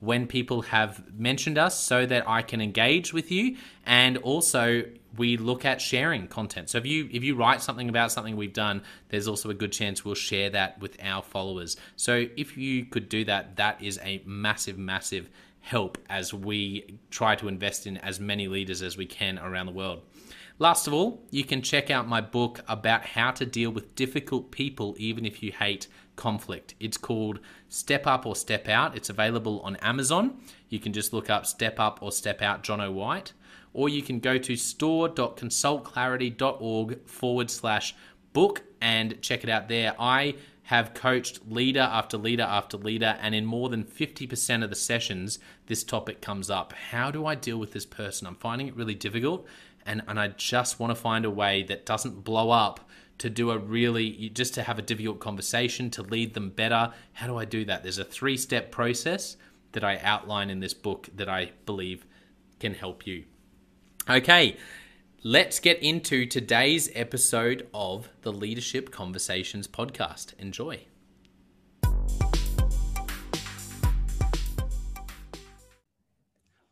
when people have mentioned us so that I can engage with you and also we look at sharing content. So if you if you write something about something we've done, there's also a good chance we'll share that with our followers. So if you could do that, that is a massive massive help as we try to invest in as many leaders as we can around the world. Last of all, you can check out my book about how to deal with difficult people even if you hate conflict. It's called Step Up or Step Out. It's available on Amazon. You can just look up Step Up or Step Out Jono White, or you can go to store.consultclarity.org forward slash book and check it out there. I have coached leader after leader after leader, and in more than 50% of the sessions, this topic comes up. How do I deal with this person? I'm finding it really difficult, and, and I just want to find a way that doesn't blow up to do a really just to have a difficult conversation to lead them better. How do i do that? There's a three step process that i outline in this book that i believe can help you. Okay let's get into today's episode of the leadership conversations podcast. Enjoy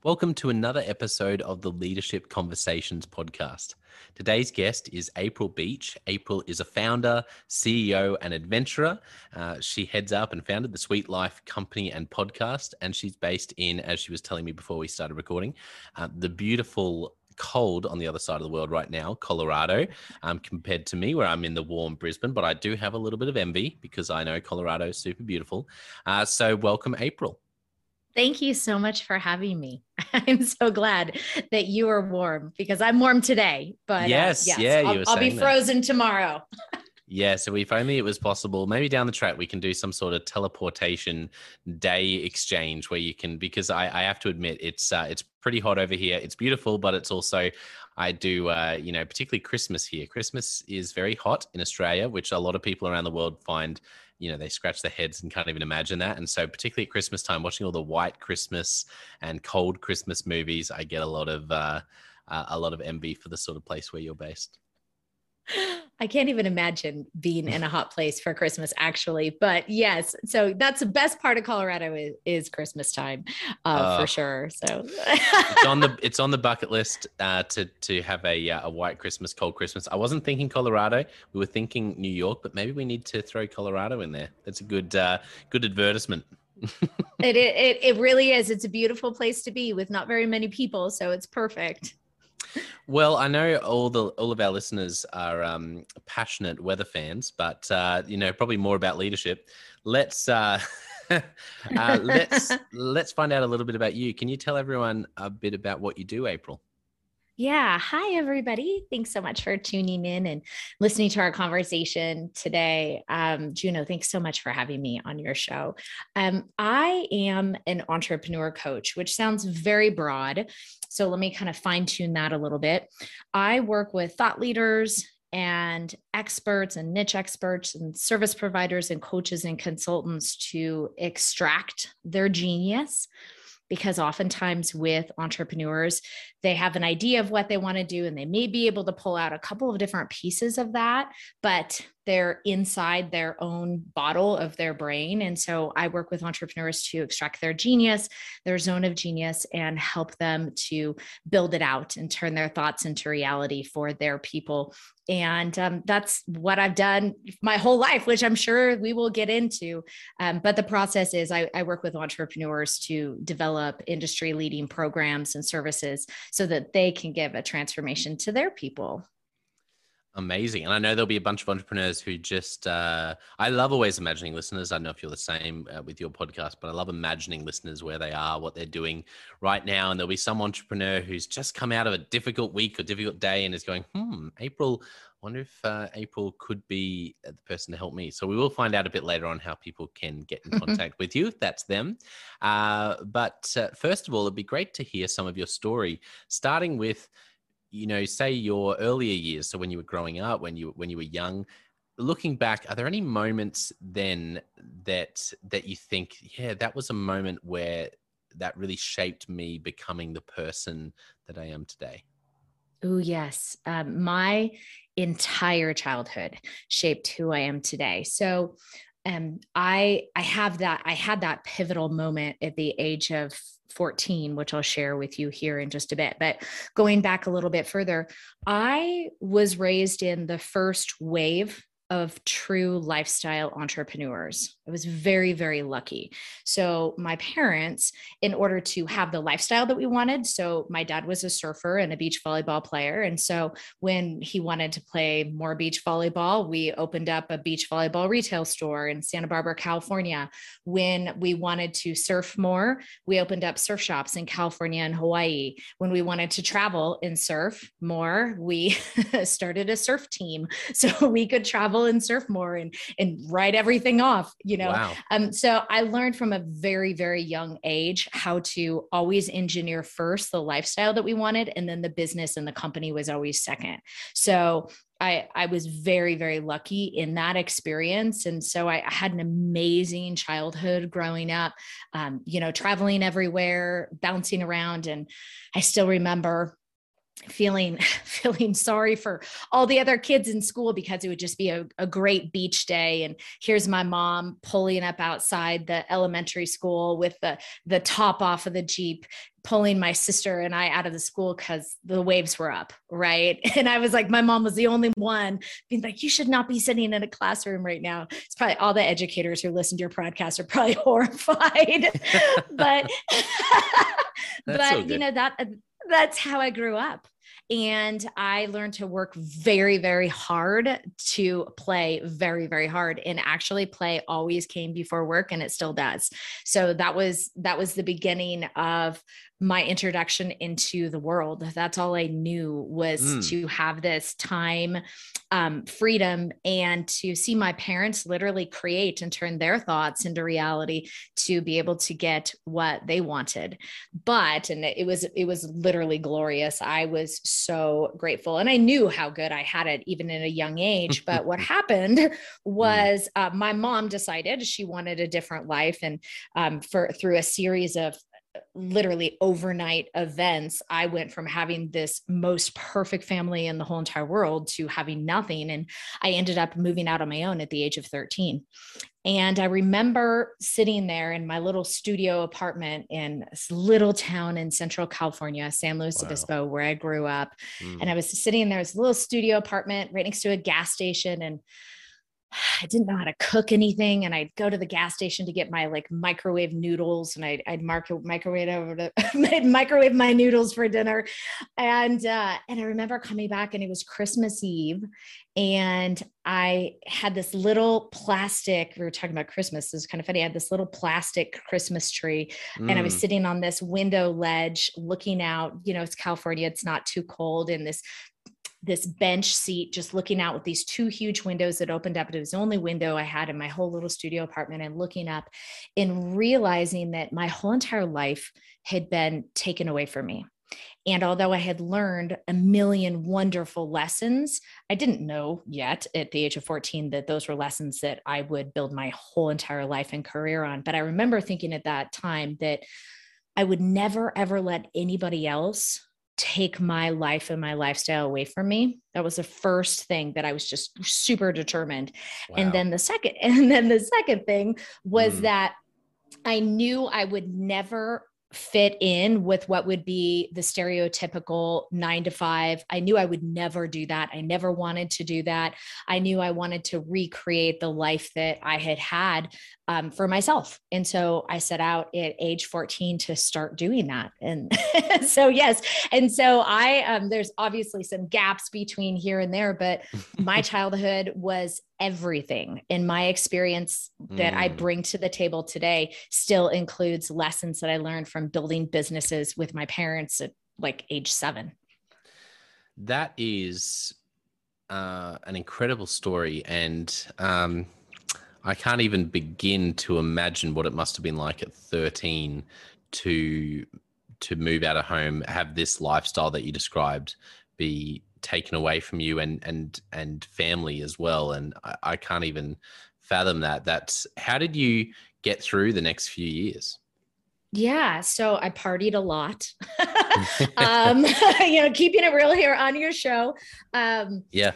Welcome to another episode of the Leadership Conversations podcast. Today's guest is April Beach. April is a founder, CEO, and adventurer. Uh, she heads up and founded the SweetLife company and podcast, and she's based in, as she was telling me before we started recording, uh, the beautiful cold on the other side of the world right now, Colorado, um, compared to me, where I'm in the warm Brisbane. But I do have a little bit of envy because I know Colorado is super beautiful. Uh, so, welcome, April. Thank you so much for having me. I'm so glad that you are warm because I'm warm today. But yes, uh, yes yeah, I'll, I'll be frozen that. tomorrow. yeah, so if only it was possible, maybe down the track we can do some sort of teleportation day exchange where you can. Because I, I have to admit, it's uh, it's pretty hot over here. It's beautiful, but it's also I do, uh, you know, particularly Christmas here. Christmas is very hot in Australia, which a lot of people around the world find you know they scratch their heads and can't even imagine that. And so particularly at christmas time watching all the white christmas and cold christmas movies i get a lot of uh, uh, a lot of envy for the sort of place where you're based I can't even imagine being in a hot place for Christmas, actually. But yes, so that's the best part of Colorado is, is Christmas time, uh, uh, for sure. So it's on the it's on the bucket list uh, to to have a uh, a white Christmas, cold Christmas. I wasn't thinking Colorado. We were thinking New York, but maybe we need to throw Colorado in there. That's a good uh, good advertisement. it, it it really is. It's a beautiful place to be with not very many people, so it's perfect. Well, I know all the all of our listeners are um, passionate weather fans, but uh, you know probably more about leadership. Let's uh, uh, let's let's find out a little bit about you. Can you tell everyone a bit about what you do, April? Yeah. Hi, everybody. Thanks so much for tuning in and listening to our conversation today. Um, Jono, thanks so much for having me on your show. Um, I am an entrepreneur coach, which sounds very broad. So let me kind of fine tune that a little bit. I work with thought leaders and experts and niche experts and service providers and coaches and consultants to extract their genius because oftentimes with entrepreneurs, they have an idea of what they want to do and they may be able to pull out a couple of different pieces of that, but they're inside their own bottle of their brain. And so I work with entrepreneurs to extract their genius, their zone of genius, and help them to build it out and turn their thoughts into reality for their people. And um, that's what I've done my whole life, which I'm sure we will get into. Um, but the process is I, I work with entrepreneurs to develop industry leading programs and services so that they can give a transformation to their people. Amazing. And I know there'll be a bunch of entrepreneurs who just, uh, I love always imagining listeners. I don't know if you're the same uh, with your podcast, but I love imagining listeners where they are, what they're doing right now. And there'll be some entrepreneur who's just come out of a difficult week or difficult day and is going, hmm, April, I wonder if uh, April could be the person to help me. So we will find out a bit later on how people can get in contact with you if that's them. Uh, but uh, first of all, it'd be great to hear some of your story, starting with, you know, say your earlier years, so when you were growing up, when you when you were young, looking back, are there any moments then that that you think, yeah, that was a moment where that really shaped me becoming the person that I am today? Oh, yes. Um, my entire childhood shaped who I am today. So, um, I I have that I had that pivotal moment at the age of 14, which I'll share with you here in just a bit. But going back a little bit further, I was raised in the first wave of true lifestyle entrepreneurs. I was very, very lucky. So, my parents, in order to have the lifestyle that we wanted, so my dad was a surfer and a beach volleyball player. And so, when he wanted to play more beach volleyball, we opened up a beach volleyball retail store in Santa Barbara, California. When we wanted to surf more, we opened up surf shops in California and Hawaii. When we wanted to travel and surf more, we started a surf team so we could travel travel and surf more and and write everything off you know wow. um so i learned from a very very young age how to always engineer first the lifestyle that we wanted and then the business and the company was always second so I, I was very, very lucky in that experience. And so I, I had an amazing childhood growing up, um, you know, traveling everywhere, bouncing around. And I still remember feeling feeling sorry for all the other kids in school because it would just be a, a great beach day and here's my mom pulling up outside the elementary school with the the top off of the jeep pulling my sister and I out of the school because the waves were up, right? And I was like, my mom was the only one being like, you should not be sitting in a classroom right now. It's probably all the educators who listen to your podcast are probably horrified. but but so you know that uh, that's how I grew up. and I learned to work very, very hard to play very, very hard. And actually, play always came before work, and it still does. So that was that was the beginning of my introduction into the world. That's all I knew was mm. to have this time, um, freedom, and to see my parents literally create and turn their thoughts into reality to be able to get what they wanted. But and it was it was literally glorious. I was so grateful, and I knew how good I had it even in a young age. But what happened mm. was uh, my mom decided she wanted a different life, and um, for through a series of literally overnight events, I went from having this most perfect family in the whole entire world to having nothing. And I ended up moving out on my own at the age of 13. And I remember sitting there in my little studio apartment in this little town in Central California, San Luis wow. Obispo, where I grew up. Mm. And I was sitting in there, this little studio apartment right next to a gas station. And I didn't know how to cook anything, and I'd go to the gas station to get my like microwave noodles, and I'd, I'd mark, microwave over to I'd microwave my noodles for dinner, and uh, and I remember coming back, and it was Christmas Eve, and I had this little plastic. We were talking about Christmas. This is kind of funny. I had this little plastic Christmas tree, mm. and I was mm. sitting on this window ledge, looking out. You know, it's California; it's not too cold, and this this bench seat just looking out with these two huge windows that opened up. It was the only window I had in my whole little studio apartment and looking up and realizing that my whole entire life had been taken away from me. And although I had learned a million wonderful lessons, I didn't know yet at the age of 14 that those were lessons that I would build my whole entire life and career on. But I remember thinking at that time that I would never, ever let anybody else take my life and my lifestyle away from me. That was the first thing that I was just super determined. Wow. And then the second, and then the second thing was mm. that I knew I would never fit in with what would be the stereotypical nine to five. I knew I would never do that. I never wanted to do that. I knew I wanted to recreate the life that I had had um, for myself. And so I set out at age 14 to start doing that. And so, yes. And so I, um, there's obviously some gaps between here and there, but my childhood was everything in my experience that mm. I bring to the table today still includes lessons that I learned from building businesses with my parents at like age seven. That is uh, an incredible story. And, um, I can't even begin to imagine what it must have been like at 13 to to move out of home, have this lifestyle that you described be taken away from you and and and family as well. And I, I can't even fathom that. That's how did you get through the next few years? Yeah, so I partied a lot. um, you know, keeping it real here on your show. Um, yeah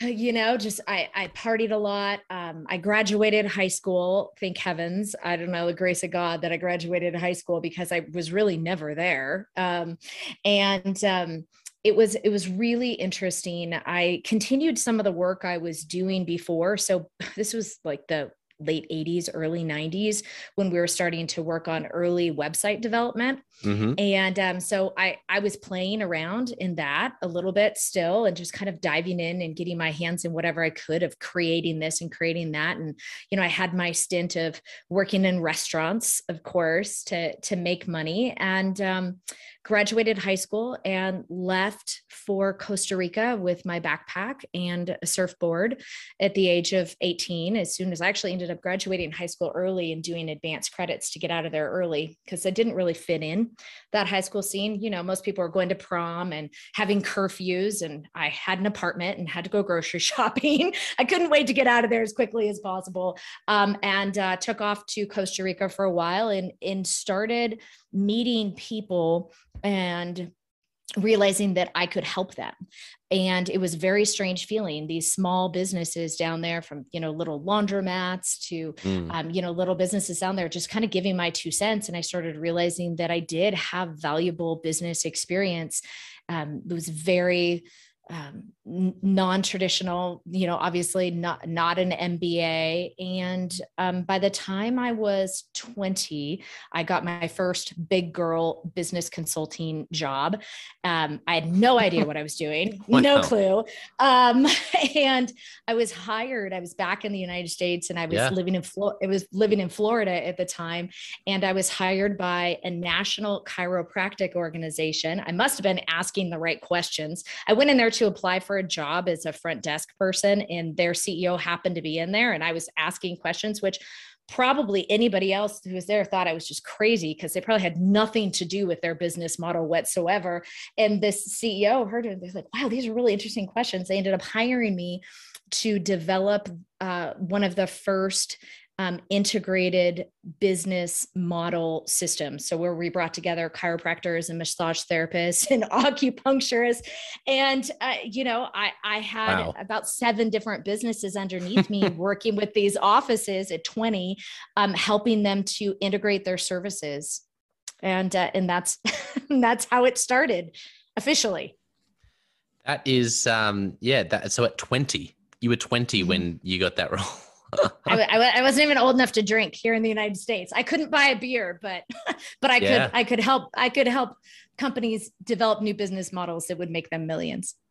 you know just i i partied a lot. Um, i graduated high school thank heavens. I don't know the grace of god that i graduated high school because i was really never there. Um, and um, it was it was really interesting. I continued some of the work i was doing before. So this was like the late 80s, early 90s when we were starting to work on early website development. Mm-hmm. And um, so I, I was playing around in that a little bit still and just kind of diving in and getting my hands in whatever I could of creating this and creating that. And, you know, I had my stint of working in restaurants, of course, to, to make money. And um, graduated high school and left for Costa Rica with my backpack and a surfboard at the age of 18. As soon as I actually ended up graduating high school early and doing advanced credits to get out of there early because I didn't really fit in that high school scene. You know, most people are going to prom and having curfews, and I had an apartment and had to go grocery shopping. I couldn't wait to get out of there as quickly as possible um, and uh, took off to Costa Rica for a while and, and started meeting people and realizing that I could help them. And it was very strange feeling these small businesses down there from, you know, little laundromats to, mm. um, you know, little businesses down there, just kind of giving my two cents. And I started realizing that I did have valuable business experience. Um, it was very, um, non-traditional you know obviously not not an mba and um, by the time i was 20 i got my first big girl business consulting job. Um, i had no idea what i was doing wow. no clue. Um, and i was hired i was back in the united states and i was yeah. living in florida it was living in florida at the time. And i was hired by a national chiropractic organization. I must have been asking the right questions. I went in there to apply for a job as a front desk person, and their CEO happened to be in there. And I was asking questions, which probably anybody else who was there thought I was just crazy because they probably had nothing to do with their business model whatsoever. And this CEO heard it. They're like, wow, these are really interesting questions. They ended up hiring me to develop uh, one of the first um, integrated business model system. So where we brought together chiropractors and massage therapists and acupuncturists, and uh, you know, I I had wow. about seven different businesses underneath me working with these offices at twenty, um, helping them to integrate their services, and uh, and that's that's how it started officially. That is, um, yeah. That so at twenty, you were 20 mm-hmm. when you got that role. I, I, I, wasn't even old enough to drink here in the United States. I couldn't buy a beer, but but I yeah. could I could help I could help companies develop new business models that would make them millions.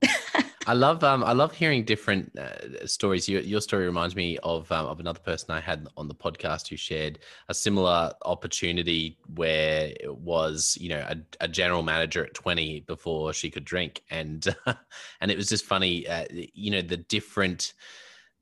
I love um I love hearing different uh, stories. Your your story reminds me of um, of another person I had on the podcast who shared a similar opportunity where it was you know a, a general manager at twenty before she could drink, and and it was just funny. Uh, you know the different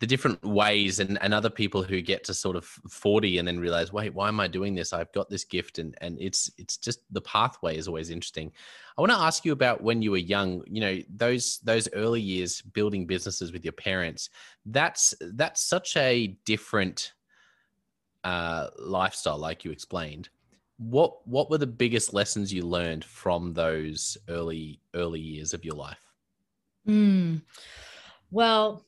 the different ways and, and other people who get to sort of 40 and then realize wait why am i doing this? I've got this gift and and it's it's just the pathway is always interesting. I want to ask you about when you were young you know those those early years building businesses with your parents that's that's such a different uh, lifestyle like you explained. What what were the biggest lessons you learned from those early early years of your life? Mm. well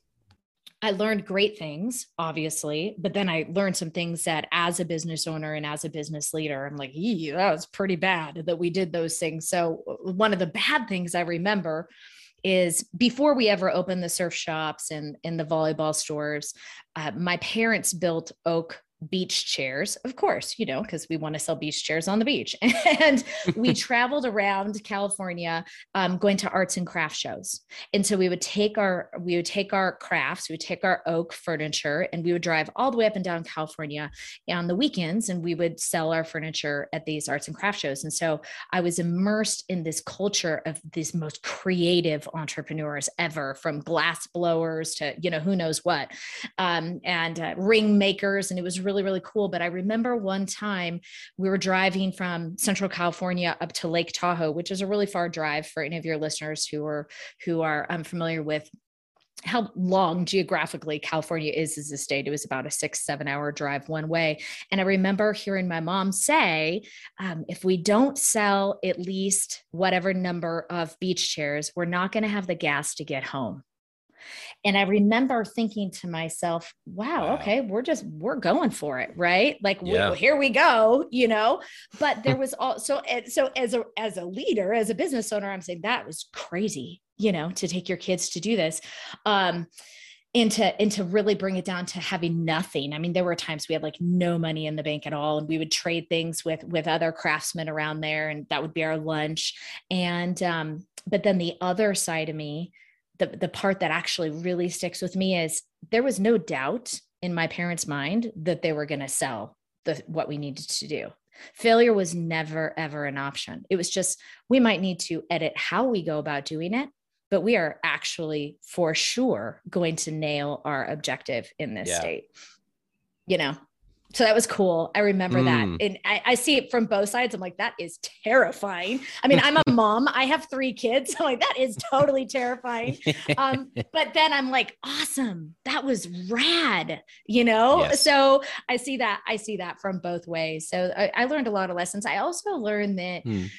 I learned great things, obviously, but then I learned some things that as a business owner and as a business leader, I'm like, that was pretty bad that we did those things. So, uh, one of the bad things I remember is before we ever opened the surf shops and in the volleyball stores, uh, my parents built oak beach chairs, of course, you know, because we want to sell beach chairs on the beach. and we traveled around California um, going to arts and craft shows. And so we would take our we would take our crafts, we would take our oak furniture, and we would drive all the way up and down California on the weekends, and we would sell our furniture at these arts and craft shows. And so I was immersed in this culture of these most creative entrepreneurs ever, from glass blowers to you know who knows what, um, and uh, ring makers, and it was really really, really cool. But I remember one time we were driving from Central California up to Lake Tahoe, which is a really far drive for any of your listeners who are who are um, with how long geographically California is as a state. It was about a six, seven hour drive one way. And I remember hearing my mom say, um, if we don't sell at least whatever number of beach chairs, we're not going to have the gas to get home. And I remember thinking to myself, wow, wow. okay, we're just, we're going for it, right? Like, yeah. we, here we go, you know? But there was also, so as a, as a leader, as a business owner, I'm saying that was crazy, you know, to take your kids to do this. Um, and to and to really bring it down to having nothing i mean there were times we had like no money in the bank at all and we would trade things with with other craftsmen around there and that would be our lunch and um but then the other side of me the the part that actually really sticks with me is there was no doubt in my parents' mind that they were going to sell the what we needed to do. Failure was never ever an option. It was just we might need to edit how we go about doing it, but we are actually for sure going to nail our objective in this yeah. state. You know, so that was cool. I remember mm. that. And I, I, see it from both sides. I'm like, that is terrifying. I mean, I'm a mom, I have three kids. I'm like, that is totally terrifying. Um, but then I'm like, awesome. That was rad, you know? Yes. So I see that. I see that from both ways. So I, I learned a lot of lessons. I also learned that mm.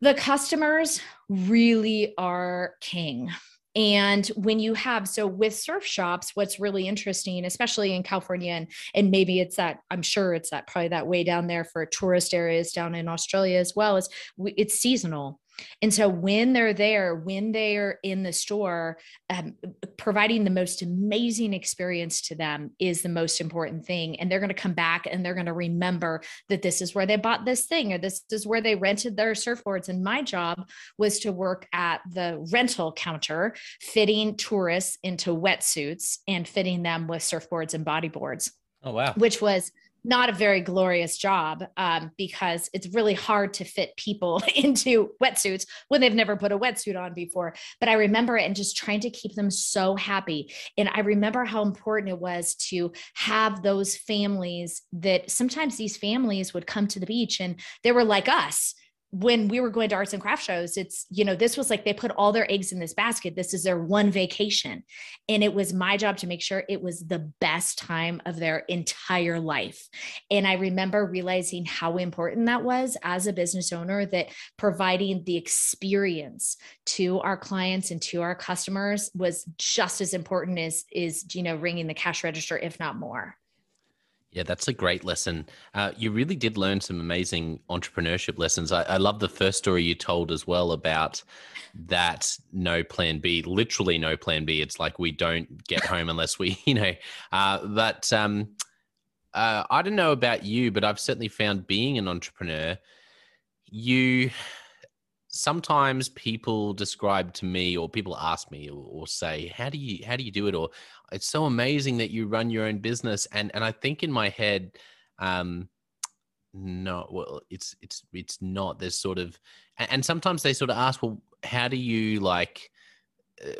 the customers really are king. And when you have, so with surf shops, what's really interesting, especially in California, and, and maybe it's that, I'm sure it's that probably that way down there for tourist areas down in Australia as well, is it's seasonal. And so when they're there, when they're in the store, um, providing the most amazing experience to them is the most important thing. And they're going to come back and they're going to remember that this is where they bought this thing or this is where they rented their surfboards. And my job was to work at the rental counter, fitting tourists into wetsuits and fitting them with surfboards and bodyboards. Oh, wow. Which was not a very glorious job um, because it's really hard to fit people into wetsuits when they've never put a wetsuit on before. But I remember it and just trying to keep them so happy. And I remember how important it was to have those families that sometimes these families would come to the beach and they were like us when we were going to arts and craft shows, it's, you know, this was like they put all their eggs in this basket. This is their one vacation. And it was my job to make sure it was the best time of their entire life. And I remember realizing how important that was as a business owner that providing the experience to our clients and to our customers was just as important as is, you know, ringing the cash register, if not more. Yeah, that's a great lesson. Uh, you really did learn some amazing entrepreneurship lessons. I, I, love the first story you told as well about that no plan B, literally no plan B. It's like we don't get home unless we, you know, uh, but um, uh, I don't know about you, but I've certainly found being an entrepreneur, you sometimes people describe to me or people ask me or, or, say how do you how do you do it? or it's so amazing that you run your own business. And and i think in my head um no well it's it's it's not. There's sort of and sometimes they sort of ask well how do you like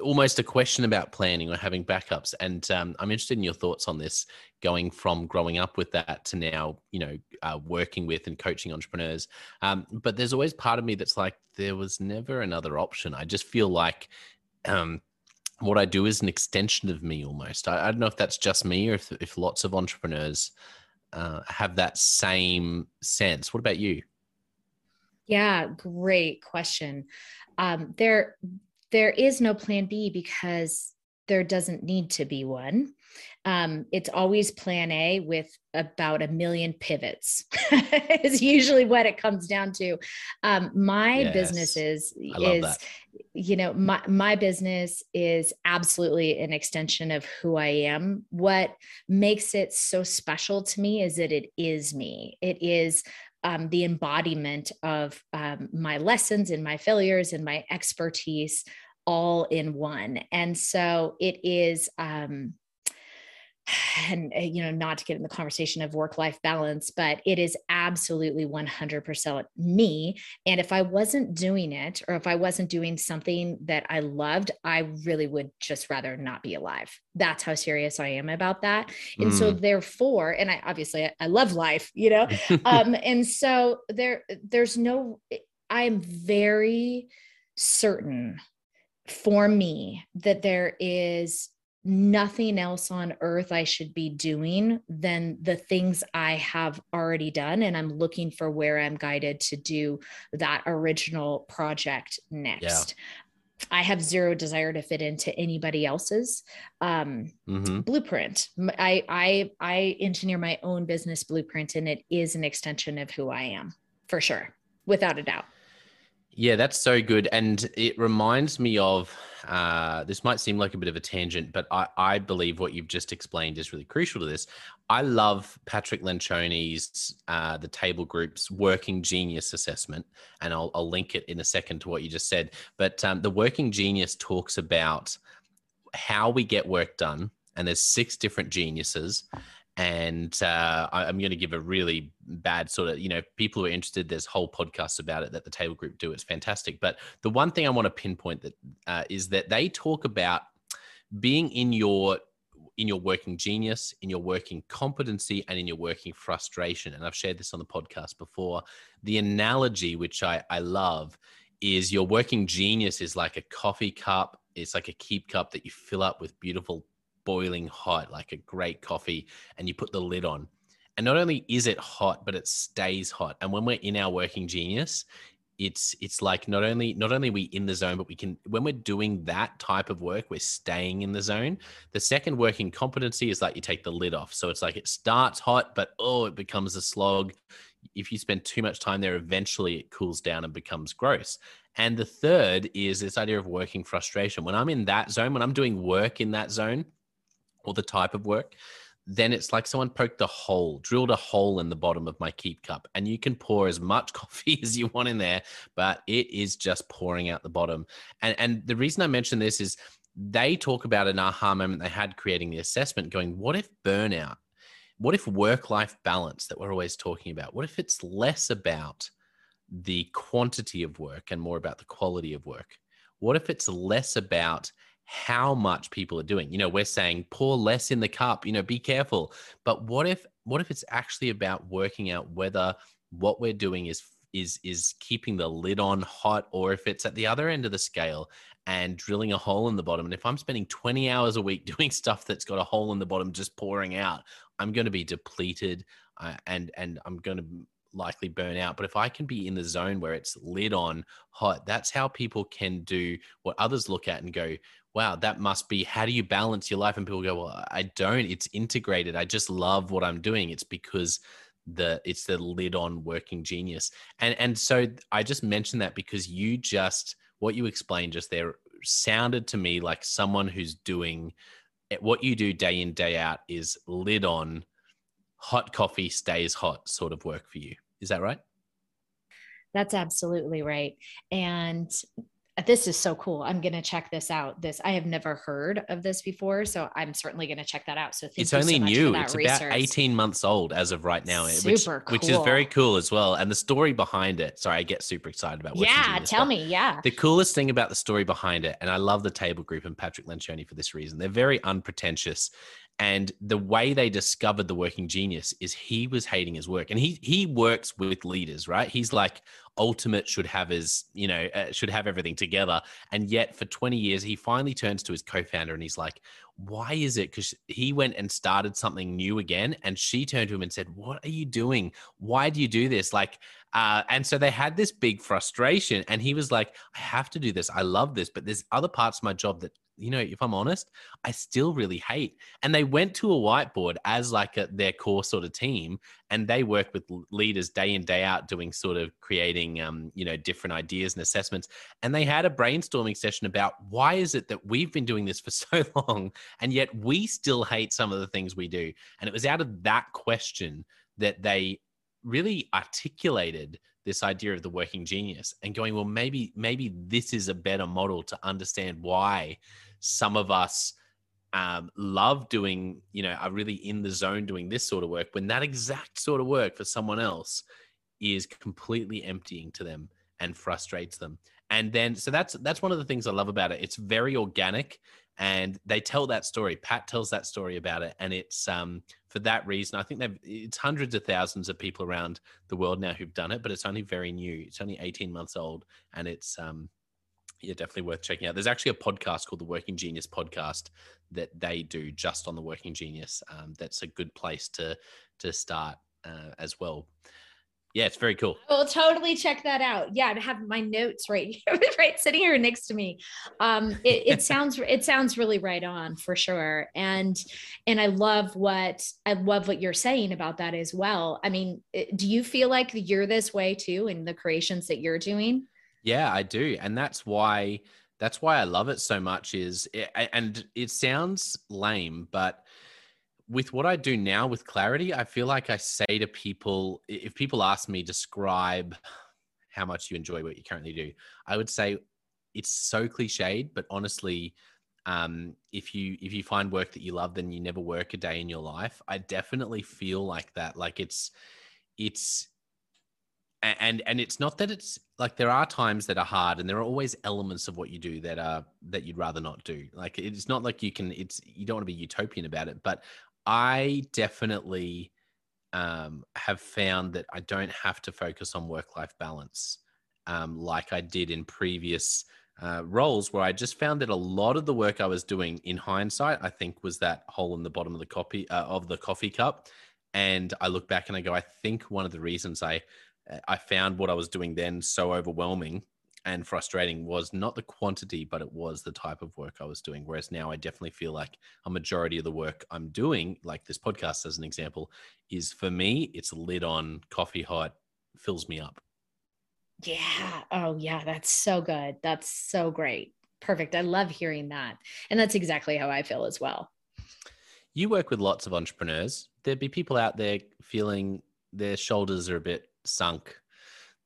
almost a question about planning or having backups and um, i'm interested in your thoughts on this going from growing up with that to now you know uh, working with and coaching entrepreneurs. Um, but there's always part of me that's like there was never another option. I just feel like um, what i do is an extension of me almost. I, I don't know if that's just me or if, if lots of entrepreneurs uh, have that same sense. What about you? Yeah great question. Um, there there is no plan B because there doesn't need to be one. Um, it's always plan A with about a million pivots, is usually what it comes down to. Um, my yes. business is, is that. you know, my, my business is absolutely an extension of who I am. What makes it so special to me is that it is me. It is um, the embodiment of um, my lessons and my failures and my expertise all in one. And so it is, um, and uh, you know not to get in the conversation of work life balance but it is absolutely 100% me and if i wasn't doing it or if i wasn't doing something that i loved i really would just rather not be alive that's how serious i am about that and mm. so therefore and i obviously I, I love life you know um and so there there's no i'm very certain for me that there is nothing else on earth I should be doing than the things I have already done. And I'm looking for where I'm guided to do that original project next. Yeah. I have zero desire to fit into anybody else's um, mm-hmm. blueprint. I, I I engineer my own business blueprint, and it is an extension of who I am, for sure, without a doubt. Yeah, that's so good. And it reminds me of uh, this might seem like a bit of a tangent, but I, I believe what you've just explained is really crucial to this. I love Patrick Lencioni's uh, the Table Group's Working Genius assessment, and I'll, I'll link it in a second to what you just said. But um, the Working Genius talks about how we get work done, and there's six different geniuses, and uh, I'm going to give a really bad sort of, you know, people who are interested. There's whole podcasts about it that the Table Group do. It's fantastic. But the one thing I want to pinpoint that uh, is that they talk about being in your in your working genius, in your working competency, and in your working frustration. And I've shared this on the podcast before. The analogy, which I, I love, is your working genius is like a coffee cup. It's like a keep cup that you fill up with beautiful boiling hot, like a great coffee, and you put the lid on. And not only is it hot, but it stays hot. And when we're in our working genius, it's it's like not only not only we in the zone, but we can when we're doing that type of work, we're staying in the zone. The second working competency is like you take the lid off. So it's like it starts hot, but oh, it becomes a slog if you spend too much time there, eventually it cools down and becomes gross. And the third is this idea of working frustration. When I'm in that zone, when I'm doing work in that zone or the type of work, then it's like someone poked a hole, drilled a hole in the bottom of my keep cup. And you can pour as much coffee as you want in there, but it is just pouring out the bottom. And, and the reason I mention this is they talk about an aha moment they had creating the assessment, going, what if burnout what if work life balance that we're always talking about, what if it's less about the quantity of work and more about the quality of work? What if it's less about how much people are doing? You know, we're saying pour less in the cup, you know, be careful. But what if what if it's actually about working out whether what we're doing is is is keeping the lid on hot or if it's at the other end of the scale and drilling a hole in the bottom and if i'm spending 20 hours a week doing stuff that's got a hole in the bottom just pouring out I'm going to be depleted uh, and and I'm going to likely burn out. But if I can be in the zone where it's lid on hot, that's how people can do what others look at and go, wow, that must be how do you balance your life? And people go, well, I don't. It's integrated. I just love what I'm doing. It's because the it's the lid on working genius. And and so I just mentioned that because you just what you explained just there sounded to me like someone who's doing eh, what you do day in day out is lid on hot coffee stays hot sort of work for you is that right that's absolutely right and Uh, this is so cool. I'm going to check this out. This I have never heard of this before, so I'm certainly going to check that out. So it's only so new. It's research. about 18 months old as of right now, super which, cool. which is very cool as well. And the story behind it. Sorry, I get super excited about. Yeah, tell me. Yeah. The coolest thing about the story behind it, and I love the table group and Patrick Lencioni for this reason. They're very unpretentious and the way they discovered the working genius is he was hating his work and he he works with leaders right he's like ultimate should have his you know uh, should have everything together. And yet for 20 years he finally turns to his co-founder and he's like why is it? Because he went and started something new again and she turned to him and said what are you doing? Why do you do this? Like uh, and so they had this big frustration and he was like i have to do this. I love this but there's other parts of my job that you know, if I'm honest, I still really hate. And they went to a whiteboard as like a, their core sort of team, and they work with leaders day in day out, doing sort of creating, um, you know, different ideas and assessments. And they had a brainstorming session about why is it that we've been doing this for so long, and yet we still hate some of the things we do. And it was out of that question that they really articulated this idea of the working genius and going well maybe maybe this is a better model to understand why some of us um, love doing, you know, are really in the zone doing this sort of work when that exact sort of work for someone else is completely emptying to them and frustrates them. And then, so that's that's one of the things I love about it. It's very organic, and they tell that story. Pat tells that story about it, and it's um, for that reason. I think they've it's hundreds of thousands of people around the world now who've done it, but it's only very new. It's only eighteen months old, and it's um, yeah, definitely worth checking out. There's actually a podcast called the Working Genius Podcast that they do just on the Working Genius. Um, that's a good place to to start uh, as well. Yeah, it's very cool. I will totally check that out. Yeah, I have my notes right here, right sitting here next to me. Um, it, it sounds it sounds really right on for sure. And and I love what I love what you're saying about that as well. I mean, do you feel like you're this way too in the creations that you're doing? Yeah, I do. And that's why that's why I love it so much is it, and it sounds lame, but with what I do now with clarity, I feel like I say to people if people ask me describe how much you enjoy what you currently do, I would say it's so cliched, but honestly, um, if you if you find work that you love, then you never work a day in your life. I definitely feel like that. Like it's it's and and it's not that it's like there are times that are hard and there are always elements of what you do that are that you'd rather not do. Like it's not like you can it's you don't want to be utopian about it but i definitely um, have found that i don't have to focus on work life balance um, like i did in previous uh, roles where i just found that a lot of the work i was doing in hindsight i think was that hole in the bottom of the copy uh, of the coffee cup. And i look back and i go i think one of the reasons i I found what I was doing then so overwhelming and frustrating was not the quantity, but it was the type of work I was doing. Whereas now I definitely feel like a majority of the work I'm doing, like this podcast as an example, is for me, it's lid on, coffee hot, fills me up. Yeah. Oh, yeah. That's so good. That's so great. Perfect. I love hearing that. And that's exactly how I feel as well. You work with lots of entrepreneurs. There'd be people out there feeling their shoulders are a bit sunk.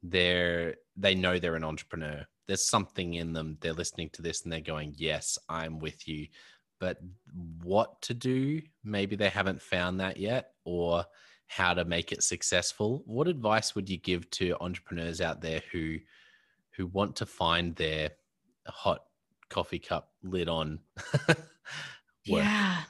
They're they know they're an entrepreneur. There's something in them. They're listening to this and they're going, "Yes, I'm with you." But what to do? Maybe they haven't found that yet or how to make it successful. What advice would you give to entrepreneurs out there who who want to find their hot coffee cup lid on? yeah.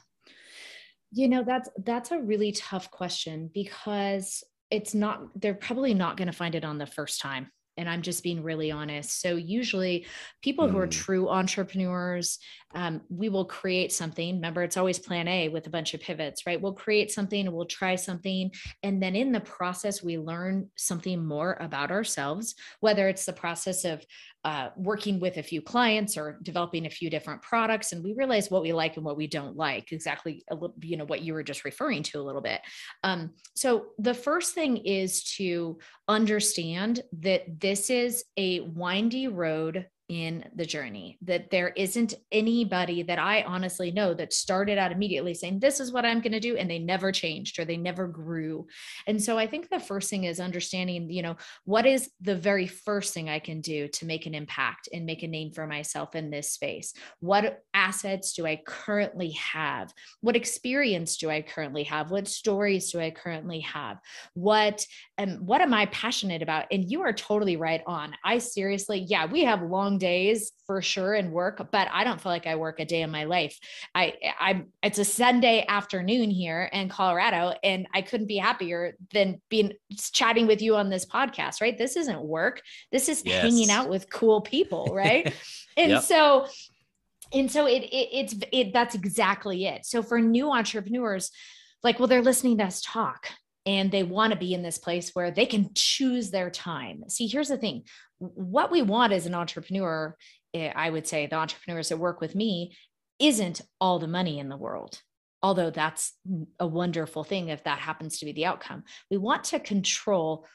You know, that's that's a really tough question because it's not they're probably not going to find it on the first time and i'm just being really honest so usually people mm. who are mm. true entrepreneurs um, we will create something remember it's always plan a with a bunch of pivots right we'll create something and we'll try something and then in the process we learn something more about ourselves whether it's the process of uh, working with a few clients or developing a few different products and we realize what we like and what we don't like exactly little you know what you were just referring to a little bit. Um, so the first thing is to understand that this is a windy road in the journey that there isn't anybody that i honestly know that started out immediately saying this is what i'm going to do and they never changed or they never grew. And so i think the first thing is understanding you know what is the very first thing i can do to make an impact and make a name for myself in this space? What assets do i currently have? What experience do i currently have? What stories do i currently have? What and um, what am i passionate about? And you are totally right on. I seriously yeah we have long days for sure and work, but I don't feel like I work a day in my life. I I'm it's a Sunday afternoon here in Colorado and I couldn't be happier than being chatting with you on this podcast, right? This isn't work. This is yes. hanging out with cool people, right? and yep. so and so it, it it's it that's exactly it. So for new entrepreneurs like well they're listening to us talk and they want to be in this place where they can choose their time. See, here's the thing what we want as an entrepreneur, eh, I would say the entrepreneurs that work with me, isn't all the money in the world. Although that's a wonderful thing if that happens to be the outcome. We want to control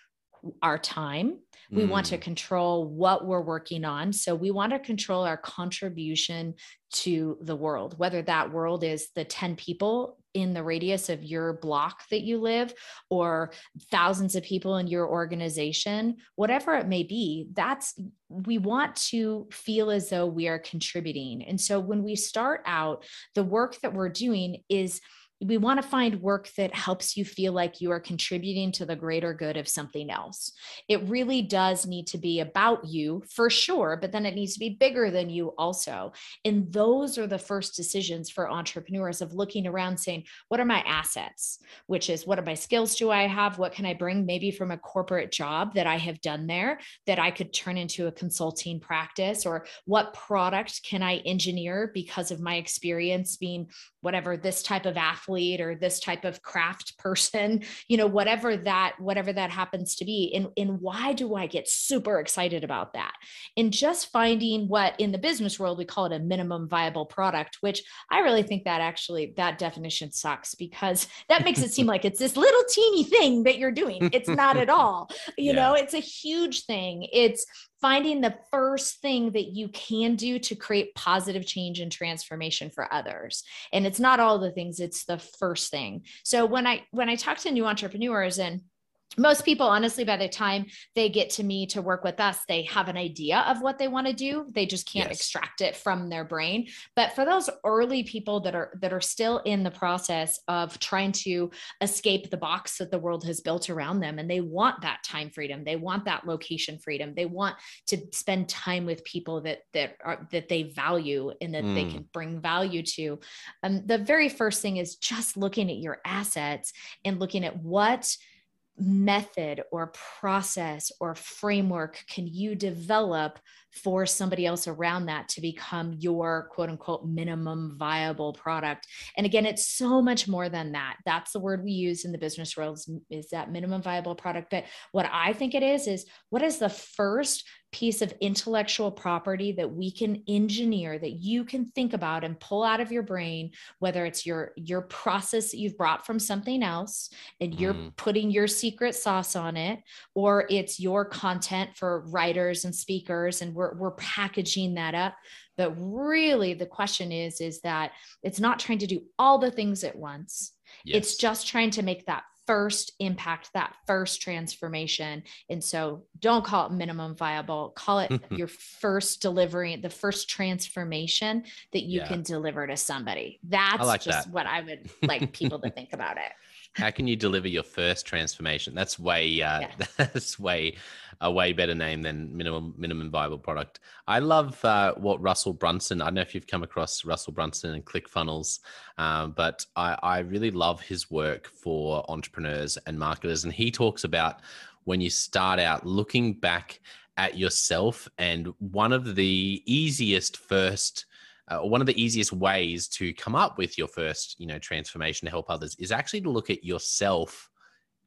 our time. We mm. want to mm. control what we're working on. So we want to control our contribution to the world, whether that world is the 10 people in the radius of your block that you live or thousands of people in your organization, whatever it may be, that's we want to feel as though we are contributing. And so when we start out, the work that we're doing is we want to find work that helps you feel like you are contributing to the greater good of something else. It really does need to be about you for sure, but then it needs to be bigger than you also. And those are the first decisions for entrepreneurs of looking around saying, what are my assets? Which is, what are my skills do I have? What can I bring maybe from a corporate job that I have done there that I could turn into a consulting practice? Or what product can I engineer because of my experience being whatever this type of athlete or this type of craft person you know whatever that whatever that happens to be and and why do i get super excited about that? And just finding what in the business world we call it a minimum viable product which i really think that actually that definition sucks because that makes it seem like it's this little teeny thing that you're doing. It's not at all. You yeah. know it's a huge thing. It's finding the first thing that you can do to create positive change and transformation for others. And it's not all the things it's the first thing. So when i when i talk to new entrepreneurs and most people honestly by the time they get to me to work with us they have an idea of what they want to do they just can't yes. extract it from their brain but for those early people that are that are still in the process of trying to escape the box that the world has built around them and they want that time freedom they want that location freedom they want to spend time with people that that are that they value and that mm. they can bring value to um, the very first thing is just looking at your assets and looking at what method or process or framework can you develop for somebody else around that to become your quote unquote minimum viable product. And again, it's so much more than that. That's the word we use in the business world is, is that minimum viable product. But what I think it is, is what is the first piece of intellectual property that we can engineer that you can think about and pull out of your brain whether it's your your process that you've brought from something else and you're mm. putting your secret sauce on it or it's your content for writers and speakers and we're we're packaging that up but really the question is is that it's not trying to do all the things at once yes. it's just trying to make that first impact, that first transformation. And so don't call it minimum viable, call it your first delivery, the first transformation that you yeah. can deliver to somebody. That's like just that. what I would like people to think about it. How can you deliver your first transformation? That's way uh, yeah. that's way a way better name than minimum minimum viable product. I love uh, what Russell Brunson. I don't know if you've come across Russell Brunson and ClickFunnels, um, but I, I really love his work for entrepreneurs and marketers. And he talks about when you start out looking back at yourself, and one of the easiest first uh, one of the easiest ways to come up with your first you know transformation to help others is actually to look at yourself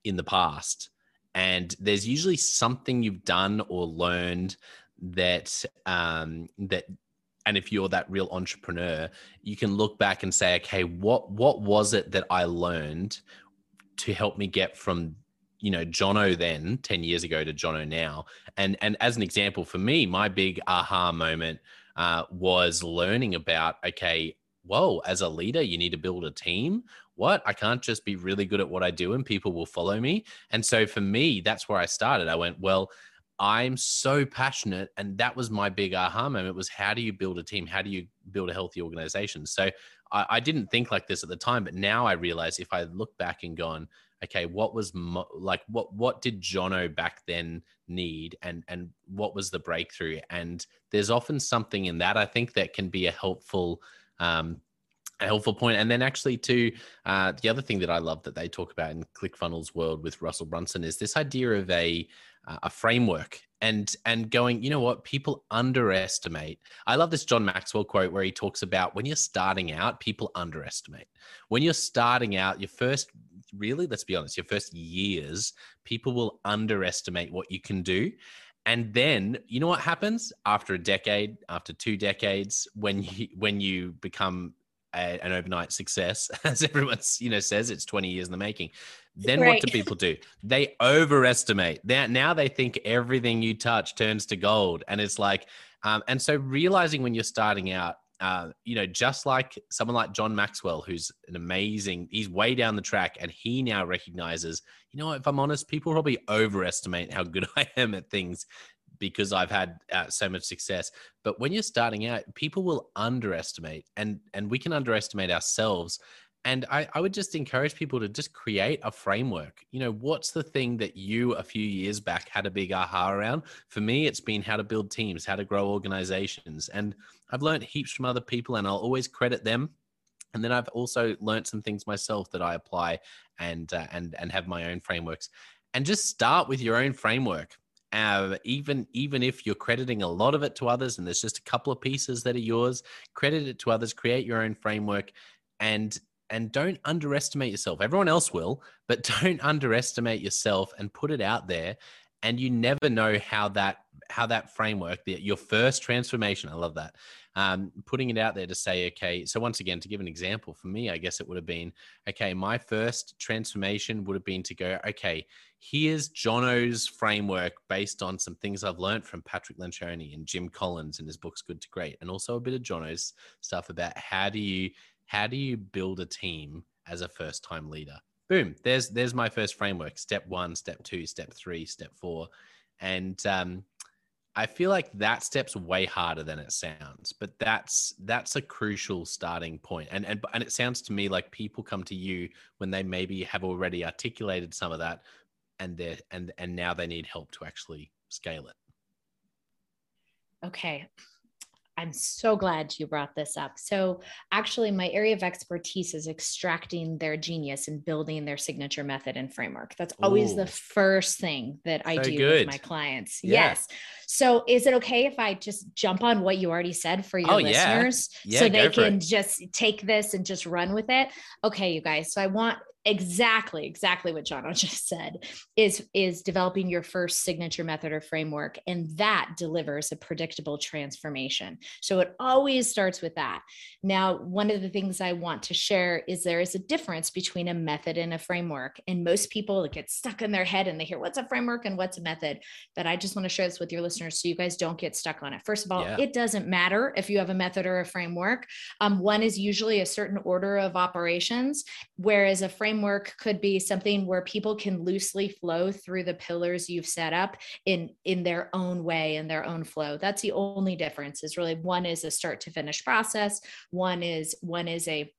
in the past and there's usually something you've done or learned that um, that and if you're that real entrepreneur you can look back and say okay what what was it that i learned to help me get from you know jono then 10 years ago to jono now and and as an example for me my big aha moment uh, was learning about okay, whoa, as a leader, you need to build a team. What? I can't just be really good at what I do and people will follow me. And so for me, that's where I started. I went, well, I'm so passionate. And that was my big aha moment was how do you build a team? How do you build a healthy organization? So I, I didn't think like this at the time, but now I realize if I look back and gone, okay, what was mo- like what what did Jono back then need, and and what was the breakthrough? And there's often something in that I think that can be a helpful. Um, a helpful point. And then actually, too, uh, the other thing that I love that they talk about in ClickFunnels world with Russell Brunson is this idea of a uh, a framework and and going you know what people underestimate i love this john maxwell quote where he talks about when you're starting out people underestimate when you're starting out your first really, let's be honest, your first years, people will underestimate what you can do. And then you know what happens after a decade, after two decades, when you when you become a, an overnight success, as everyone you know says, it's 20 years in the making. Then right. what do people do? They overestimate. That now they think everything you touch turns to gold, and it's like, um, and so realizing when you're starting out uh, you know, just like someone like John Maxwell, who's an amazing, he's way down the track and he now recognizes, you know, if I'm honest, people probably overestimate how good I am at things because I've had uh, so much success. But when you're starting out, people will underestimate and, and we can underestimate ourselves and I, I would just encourage people to just create a framework. You know, what's the thing that you a few years back had a big aha around? For me, it's been how to build teams, how to grow organizations. And I've learned heaps from other people, and I'll always credit them. And then I've also learned some things myself that I apply and uh, and and have my own frameworks. And just start with your own framework. Uh, even even if you're crediting a lot of it to others, and there's just a couple of pieces that are yours, credit it to others. Create your own framework, and and don't underestimate yourself. Everyone else will, but don't underestimate yourself and put it out there. And you never know how that how that framework, the, your first transformation. I love that. Um, putting it out there to say, okay. So once again, to give an example for me, I guess it would have been, okay. My first transformation would have been to go, okay. Here's Jono's framework based on some things I've learned from Patrick Lencioni and Jim Collins in his books Good to Great, and also a bit of Jono's stuff about how do you how do you build a team as a first time leader boom there's there's my first framework step one step two step three step four and um, i feel like that step's way harder than it sounds but that's that's a crucial starting point. and and, and it sounds to me like people come to you when they maybe have already articulated some of that and they and and now they need help to actually scale it okay I'm so glad you brought this up. So, actually, my area of expertise is extracting their genius and building their signature method and framework. That's always Ooh. the first thing that I so do good. with my clients. Yeah. Yes. So, is it okay if I just jump on what you already said for your oh, listeners yeah. Yeah, so they can just take this and just run with it? Okay, you guys. So, I want exactly exactly what John just said is is developing your first signature method or framework and that delivers a predictable transformation. So it always starts with that. Now one of the things i want to share is there is a difference between a method and a framework and most people get stuck in their head and they hear what's a framework and what's a method? But i just want to share this with your listeners so you guys don't get stuck on it. First of all yeah. it doesn't matter if you have a method or a framework. Um, one is usually a certain order of operations whereas a framework framework could be something where people can loosely flow through the pillars you've set up in in their own way in their own flow. That's the only difference is really one is a start to finish process one is one is a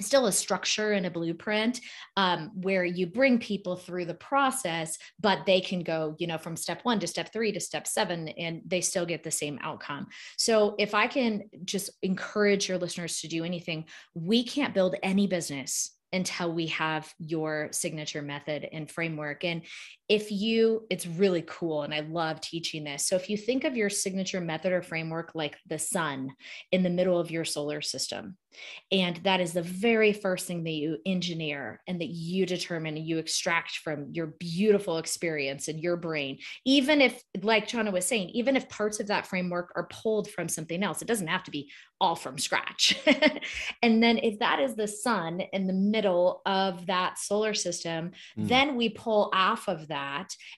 still a structure and a blueprint um, where you bring people through the process but they can go you know from step one to step three to step seven and they still get the same outcome. So if i can just encourage your listeners to do anything we can't build any business until we have your signature method and framework. And if you, it's really cool. And I love teaching this. So if you think of your signature method or framework like the sun in the middle of your solar system, and that is the very first thing that you engineer and that you determine and you extract from your beautiful experience in your brain. Even if, like Jono was saying, even if parts of that framework are pulled from something else, it doesn't have to be all from scratch. and then if that is the sun in the middle of that solar system, mm. then we pull off of that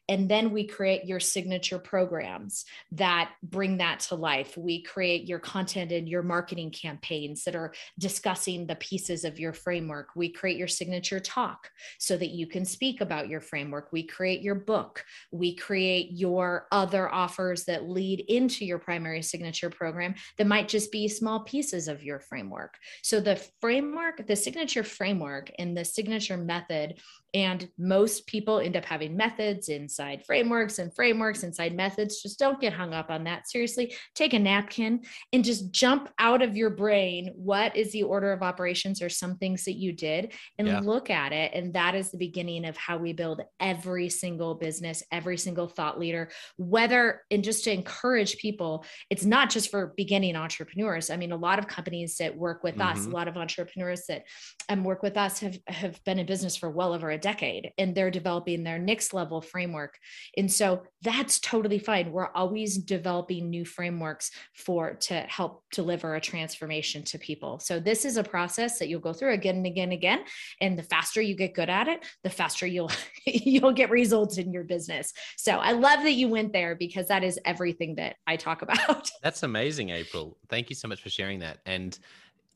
and then we create your signature programs that bring that to life. We create your content and your marketing campaigns that are discussing the pieces of your framework. We create your signature talk so that you can speak about your framework. We create your book. We create your other offers that lead into your primary signature program that might just be small pieces of your framework. So the framework, the signature framework and the signature method and most people end up having methods inside frameworks and frameworks inside methods. Just don't get hung up on that. Seriously, take a napkin and just jump out of your brain. What is the order of operations or some things that you did and yeah. look at it. And that is the beginning of how we build every single business, every single thought leader, whether, and just to encourage people, it's not just for beginning entrepreneurs. I mean, a lot of companies that work with mm-hmm. us, a lot of entrepreneurs that um, work with us have, have been in business for well over a a decade and they're developing their next level framework. And so that's totally fine. We're always developing new frameworks for to help deliver a transformation to people. So this is a process that you'll go through again and again and again. And the faster you get good at it, the faster you'll you'll get results in your business. So I love that you went there because that is everything that I talk about. That's amazing, April. Thank you so much for sharing that. And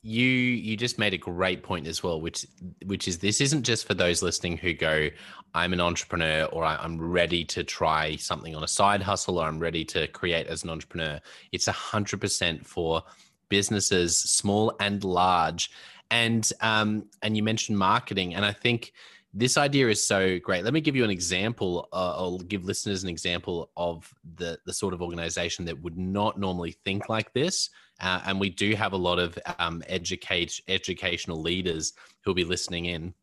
you you just made a great point as well which which is this isn't just for those listening who go i'm an entrepreneur or i'm ready to try something on a side hustle or i'm ready to create as an entrepreneur. It's 100% for businesses small and large. And um and you mentioned marketing and i think this idea is so great. Let me give you an example. Uh, I'll give listeners an example of the the sort of organization that would not normally think like this, uh, and we do have a lot of um, educate educational leaders who'll be listening in,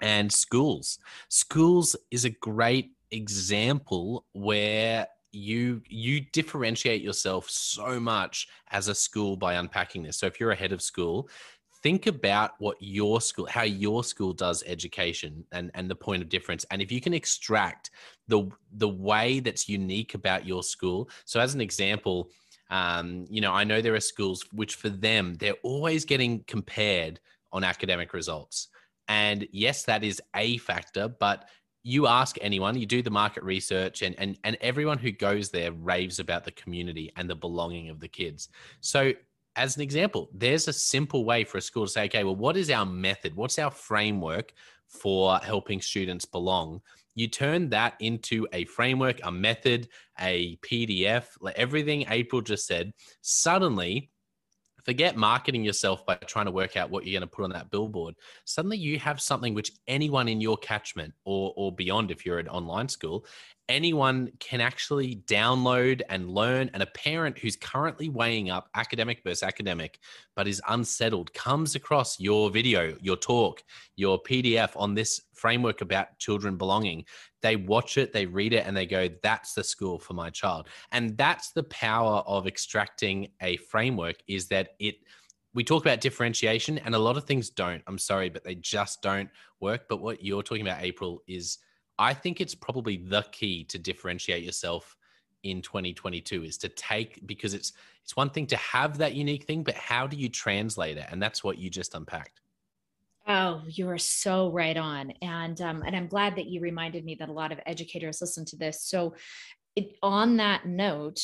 and schools. Schools is a great example where you you differentiate yourself so much as a school by unpacking this so if you're a head of school think about what your school how your school does education and and the point of difference and if you can extract the the way that's unique about your school so as an example um, you know, I know there are schools which for them, they're always getting compared on academic results. And yes, that is a factor, but you ask anyone, you do the market research, and, and, and everyone who goes there raves about the community and the belonging of the kids. So, as an example, there's a simple way for a school to say, okay, well, what is our method? What's our framework for helping students belong? you turn that into a framework, a method, a PDF, everything April just said, suddenly forget marketing yourself by trying to work out what you're going to put on that billboard. Suddenly you have something which anyone in your catchment or, or beyond, if you're an online school, anyone can actually download and learn. And a parent who's currently weighing up academic versus academic, but is unsettled, comes across your video, your talk, your PDF on this framework about children belonging. They watch it, they read it, and they go, that's the school for my child. And that's the power of extracting a framework is that it we talk about differentiation and a lot of things don't. I'm sorry, but they just don't work. But what you're talking about, April, is I think it's probably the key to differentiate yourself in 2022 is to take because it's it's one thing to have that unique thing, but how do you translate it? And that's what you just unpacked. Oh, you are so right on, and um, and I'm glad that you reminded me that a lot of educators listen to this. So, it, on that note,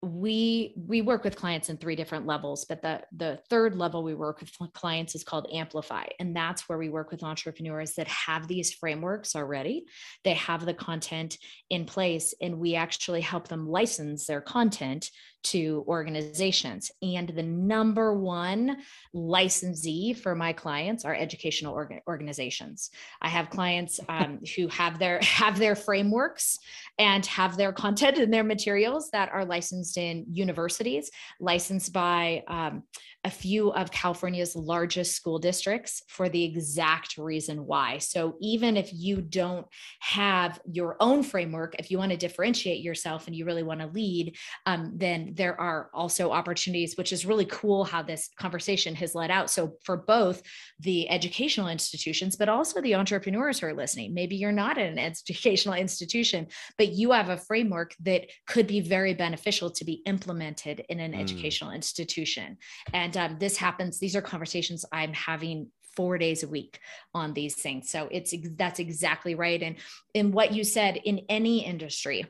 we we work with clients in three different levels but the the third level we work with clients is called amplify and that's where we work with entrepreneurs that have these frameworks already they have the content in place and we actually help them license their content to organizations. And the number one licensee for my clients are educational orga- organizations. I have clients um, who have their have their frameworks and have their content and their materials that are licensed in universities, licensed by um, a few of California's largest school districts for the exact reason why. So even if you don't have your own framework, if you want to differentiate yourself and you really want to lead, um, then there are also opportunities, which is really cool how this conversation has led out. So for both the educational institutions, but also the entrepreneurs who are listening, maybe you're not in an educational institution, but you have a framework that could be very beneficial to be implemented in an mm. educational institution. And and um, this happens these are conversations i'm having four days a week on these things so it's that's exactly right and in what you said in any industry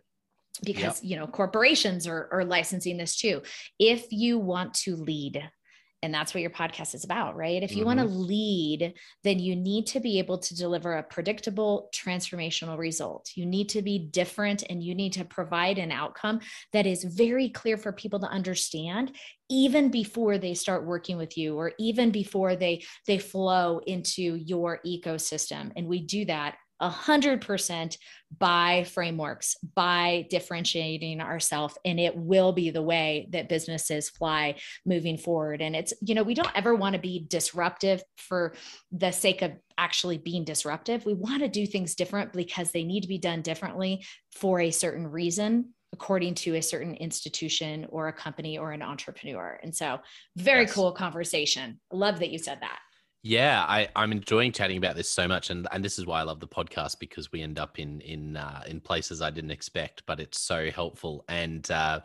because yep. you know corporations are, are licensing this too if you want to lead and that's what your podcast is about, right? If you mm-hmm. want to lead, then you need to be able to deliver a predictable, transformational result. You need to be different and you need to provide an outcome that is very clear for people to understand even before they start working with you or even before they they flow into your ecosystem and we do that 100% by frameworks, by differentiating ourselves. And it will be the way that businesses fly moving forward. And it's, you know, we don't ever want to be disruptive for the sake of actually being disruptive. We want to do things different because they need to be done differently for a certain reason according to a certain institution or a company or an entrepreneur. And so, very yes. cool conversation. Love that you said that. Yeah, I, I'm enjoying chatting about this so much, and and this is why I love the podcast because we end up in in uh, in places I didn't expect, but it's so helpful. And uh,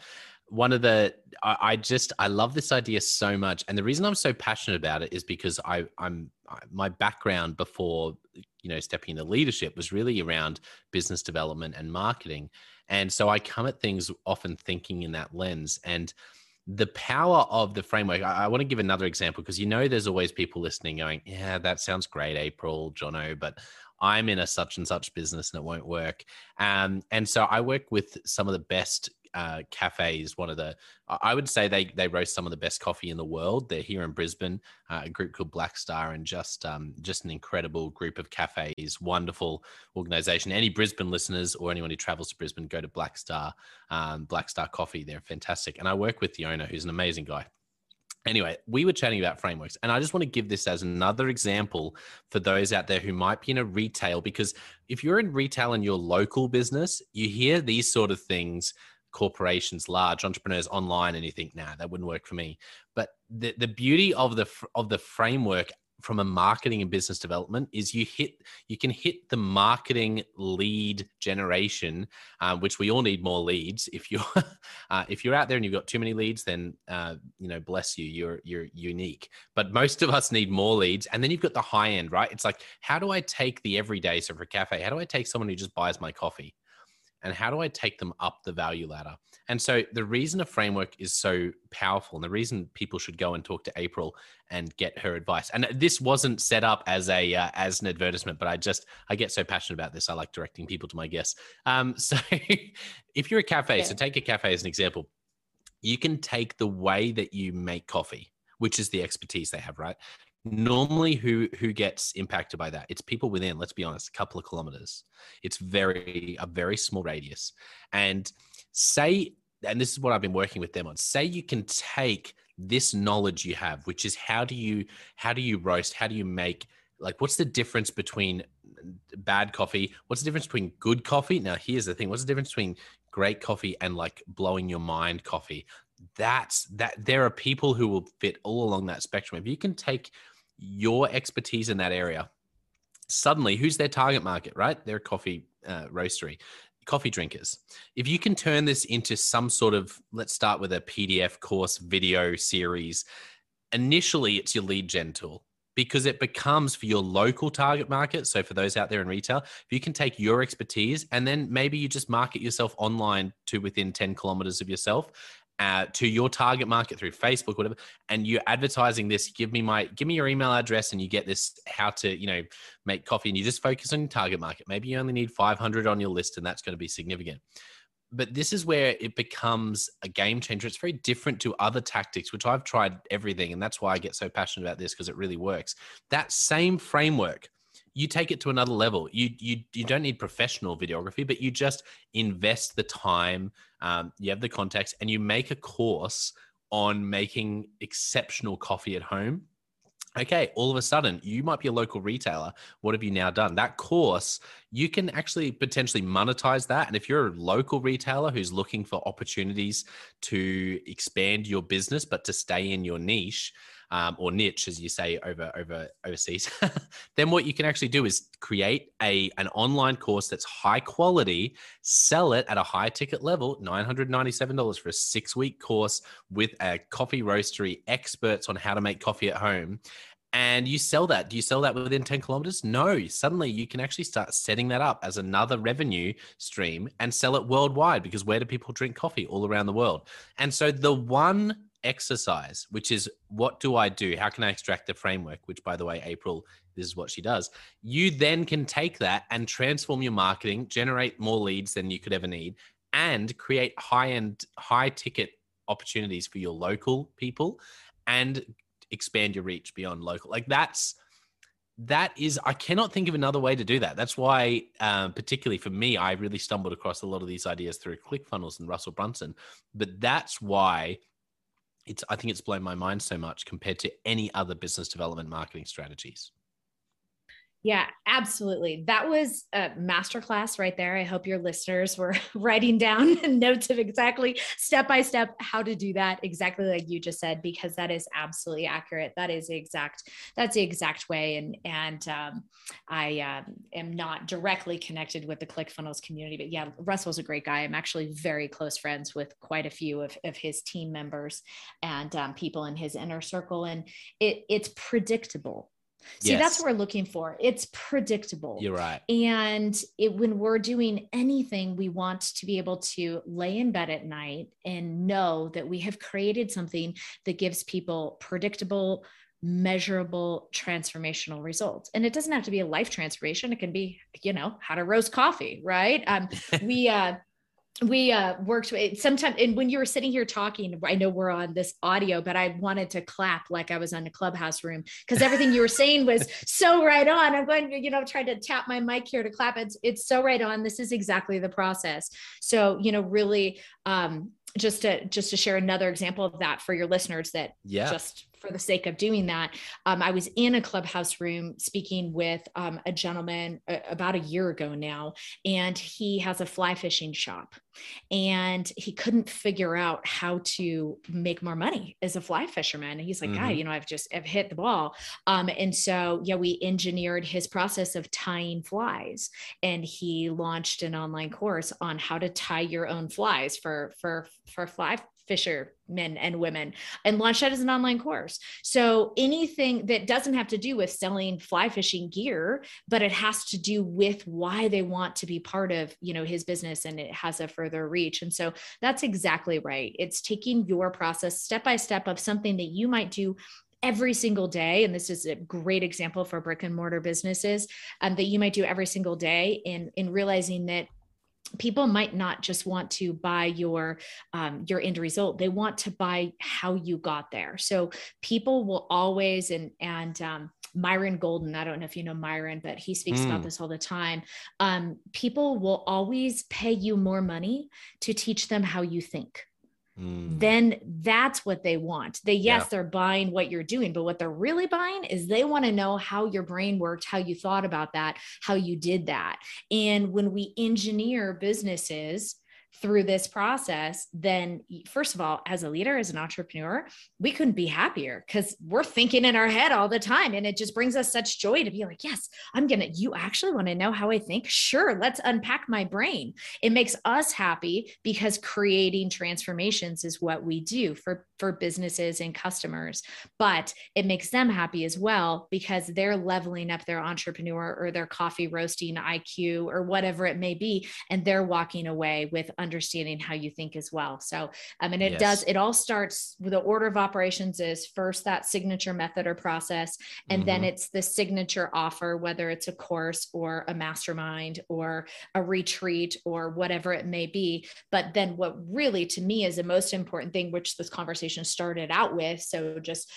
one of the I, I, just I love this idea so much, and the reason I'm so passionate about it is because I I'm my background before you know stepping into leadership was really around business development and marketing, and so I come at things often thinking in that lens and the power of the framework. I, I want to give another example because you know there's always people listening going, Yeah, that sounds great, April, Jono, but I'm in a such and such business and it won't work. Um, and so I work with some of the best uh, cafes. One of the, I would say they they roast some of the best coffee in the world. They're here in Brisbane, uh, a group called Black Star, and just um, just an incredible group of cafes. Wonderful organization. Any Brisbane listeners or anyone who travels to Brisbane, go to Black Star, um, Black Star Coffee. They're fantastic, and I work with the owner, who's an amazing guy. Anyway, we were chatting about frameworks, and I just want to give this as another example for those out there who might be in a retail. Because if you're in retail in your local business, you hear these sort of things corporations, large entrepreneurs online, and you think, nah, that wouldn't work for me. But the, the beauty of the of the framework from a marketing and business development is you hit you can hit the marketing lead generation um, which we all need more leads. If you're uh, if you're out there and you've got too many leads then uh, you know bless you you're you're unique. But most of us need more leads and then you've got the high end right? It's like how do i take the everyday so for a cafe how do i take someone who just buys my coffee and how do I take them up the value ladder? And so the reason a framework is so powerful and the reason people should go and talk to April and get her advice. And this wasn't set up as a uh, as an advertisement, but I just I get so passionate about this. I like directing people to my guests. Um, so if you're a cafe, yeah. so take a cafe as an example, you can take the way that you make coffee, which is the expertise they have, right? Normally who who gets impacted by that? It's people within let's be honest a couple of kilometers. It's very a very small radius. And say and this is what i've been working with them on say you can take this knowledge you have which is how do you how do you roast? How do you make like what's the difference between bad coffee? What's the difference between good coffee? Now here's the thing. What's the difference between great coffee and like blowing your mind coffee that's that there are people who will fit all along that spectrum. If you can take your expertise in that area suddenly who's their target market right? They're a coffee uh, roastery coffee drinkers. If you can turn this into some sort of let's start with a pdf course video series initially it's your lead gen tool because it becomes for your local target market. So for those out there in retail, if you can take your expertise and then maybe you just market yourself online to within 10 kilometers of yourself uh, to your target market through Facebook, whatever, and you're advertising this. Give me my, give me your email address, and you get this how to, you know, make coffee, and you just focus on your target market. Maybe you only need 500 on your list, and that's going to be significant. But this is where it becomes a game changer. It's very different to other tactics, which I've tried everything, and that's why I get so passionate about this because it really works. That same framework you take it to another level. You you you don't need professional videography, but you just invest the time. Um, you have the context, and you make a course on making exceptional coffee at home. Okay, all of a sudden, you might be a local retailer. What have you now done? That course, you can actually potentially monetize that. And if you're a local retailer who's looking for opportunities to expand your business, but to stay in your niche, um, or niche, as you say over over overseas, then what you can actually do is create a an online course that's high quality, sell it at a high ticket level, nine hundred ninety seven dollars for a six week course with a coffee roastery experts on how to make coffee at home, and you sell that. Do you sell that within 10 kilometers? No. Suddenly you can actually start setting that up as another revenue stream and sell it worldwide because where do people drink coffee? All around the world. And so the one exercise, which is what do I do? How can I extract the framework? Which, by the way, April, this is what she does. You then can take that and transform your marketing, generate more leads than you could ever need, and create high end, high ticket opportunities for your local people and expand your reach beyond local. Like that's that is i cannot think of another way to do that that's why um, particularly for me i really stumbled across a lot of these ideas through clickfunnels and russell brunson but that's why it's I think it's blown my mind so much compared to any other business development marketing strategies. Yeah, absolutely. That was a masterclass right there. I hope your listeners were writing down notes of exactly step by step how to do that, exactly like you just said, because that is absolutely accurate. That is the exact. That's the exact way. And and um, I um, am not directly connected with the ClickFunnels community, but yeah, Russell's a great guy. I'm actually very close friends with quite a few of, of his team members and um, people in his inner circle, and it it's predictable See, yes. that's what we're looking for. It's predictable. You're right. And it, when we're doing anything, we want to be able to lay in bed at night and know that we have created something that gives people predictable, measurable, transformational results. And it doesn't have to be a life transformation. It can be, you know, how to roast coffee, right? Um, we, uh, we uh worked with sometimes and when you were sitting here talking i know we're on this audio but i wanted to clap like i was on a clubhouse room because everything you were saying was so right on. I'm going you know trying to tap my mic here to clap. It's it's so right on. This is exactly the process. So you know really um just to just to share another example of that for your listeners that yeah. just for the sake of doing that, um, I was in a clubhouse room speaking with um, a gentleman uh, about a year ago now, and he has a fly fishing shop, and he couldn't figure out how to make more money as a fly fisherman. And he's like, mm-hmm. "God, you know, I've just I've hit the ball," um, and so yeah, we engineered his process of tying flies, and he launched an online course on how to tie your own flies for for for fly fishermen and women and launched that as an online course. So anything that doesn't have to do with selling fly fishing gear, but it has to do with why they want to be part of, you know, his business and it has a further reach. And so that's exactly right. It's taking your process step by step of something that you might do every single day and this is a great example for brick and mortar businesses um, that you might do every single day in in realizing that people might not just want to buy your um, your end result. They want to buy how you got there. So people will always and and um, myron golden i don't know if you know myron but he speaks mm. about this all the time. Um, people will always pay you more money to teach them how you think Mm. then that's what they want. They, yes, yeah. they're buying what you're doing, but what they're really buying is they want to know how your brain worked, how you thought about that, how you did that. And when we engineer businesses, through this process, then first of all, as a leader, as an entrepreneur, we couldn't be happier because we're thinking in our head all the time. And it just brings us such joy to be like, yes, I'm going to, you actually want to know how I think? Sure, let's unpack my brain. It makes us happy because creating transformations is what we do for, for businesses and customers. But it makes them happy as well because they're leveling up their entrepreneur or their coffee roasting IQ or whatever it may be. And they're walking away with understanding how you think as well. So, I mean, it yes. does, it all starts with the order of operations is first that signature method or process, and mm-hmm. then it's the signature offer, whether it's a course or a mastermind or a retreat or whatever it may be. But then what really to me is the most important thing, which this conversation started out with. So just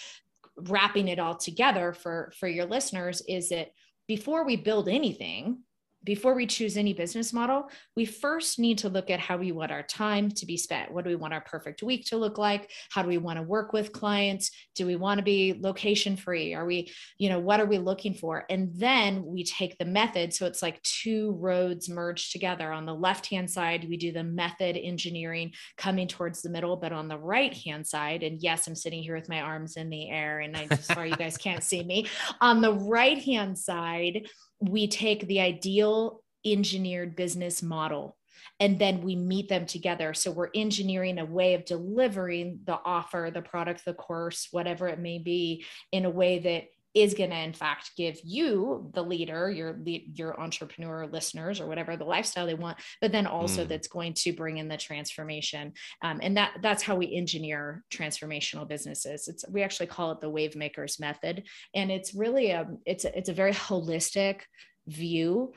wrapping it all together for for your listeners is that before we build anything before we choose any business model, we first need to look at how we want our time to be spent. What do we want our perfect week to look like? How do we want to work with clients? Do we want to be location free? Are we, you know, what are we looking for? And then we take the method. So it's like two roads merged together. On the left hand side, we do the method engineering coming towards the middle, but on the right hand side, and yes, I'm sitting here with my arms in the air, and I just sorry you guys can't see me. On the right hand side, we take the ideal engineered business model and then we meet them together. So we're engineering a way of delivering the offer, the product, the course, whatever it may be, in a way that is going to in fact give you the leader your your entrepreneur listeners or whatever the lifestyle they want but then also mm. that's going to bring in the transformation um, and that that's how we engineer transformational businesses it's we actually call it the wave makers method and it's really a it's a, it's a very holistic view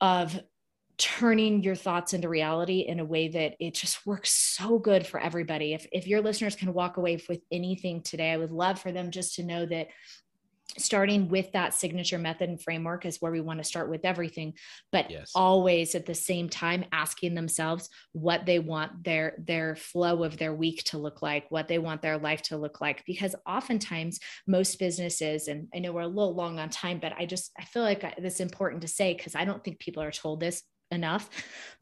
of turning your thoughts into reality in a way that it just works so good for everybody. If, if your listeners can walk away with anything today, I would love for them just to know that starting with that signature method and framework is where we want to start with everything but yes. always at the same time asking themselves what they want their their flow of their week to look like what they want their life to look like because oftentimes most businesses and i know we're a little long on time but i just i feel like it's important to say because i don't think people are told this enough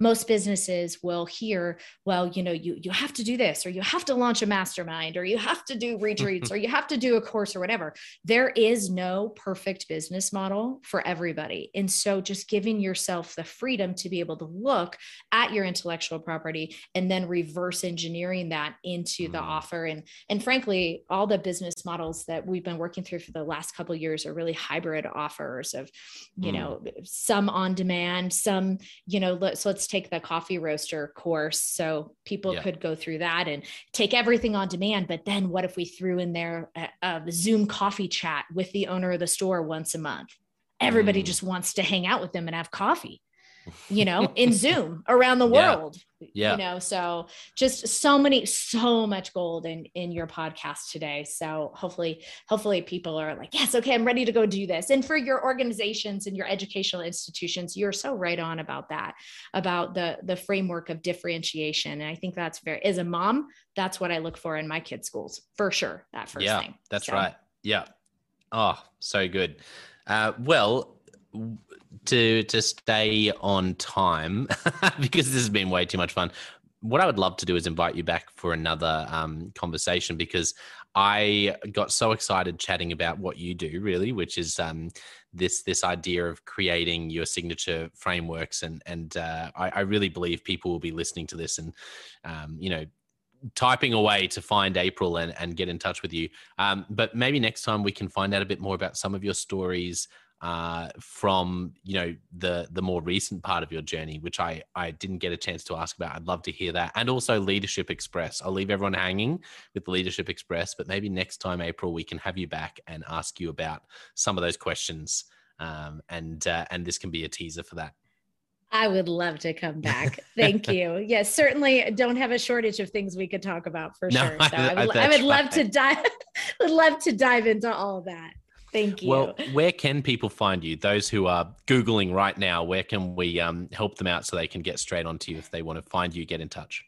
most businesses will hear well you know you you have to do this or you have to launch a mastermind or you have to do retreats or you have to do a course or whatever there is no perfect business model for everybody and so just giving yourself the freedom to be able to look at your intellectual property and then reverse engineering that into the mm. offer and and frankly all the business models that we've been working through for the last couple years are really hybrid offers of you mm. know some on demand some you know let's let's take the coffee roaster course so people yeah. could go through that and take everything on demand but then what if we threw in there a, a zoom coffee chat with the owner of the store once a month everybody mm. just wants to hang out with them and have coffee you know, in Zoom around the world. Yeah. You know, so just so many, so much gold in in your podcast today. So hopefully, hopefully people are like, yes, okay, I'm ready to go do this. And for your organizations and your educational institutions, you're so right on about that, about the the framework of differentiation. And I think that's very as a mom, that's what I look for in my kids' schools for sure. That first yeah, thing. That's so. right. Yeah. Oh, so good. Uh, well, to to stay on time because this has been way too much fun. What I would love to do is invite you back for another um, conversation because I got so excited chatting about what you do, really, which is um, this this idea of creating your signature frameworks, and and uh, I, I, really believe people will be listening to this and um, you know typing away to find April and, and get in touch with you. Um, but maybe next time we can find out a bit more about some of your stories, uh, from you know the the more recent part of your journey, which I I didn't get a chance to ask about. I'd love to hear that, and also Leadership Express. I'll leave everyone hanging with Leadership Express, but maybe next time, April, we can have you back and ask you about some of those questions, um, and uh, and this can be a teaser for that. I would love to come back. Thank you. Yes, certainly don't have a shortage of things we could talk about for no, sure. So I, I would, I would love to dive would love to dive into all of that. Thank you. Well, where can people find you? Those who are Googling right now, where can we um, help them out so they can get straight onto you if they want to find you, get in touch?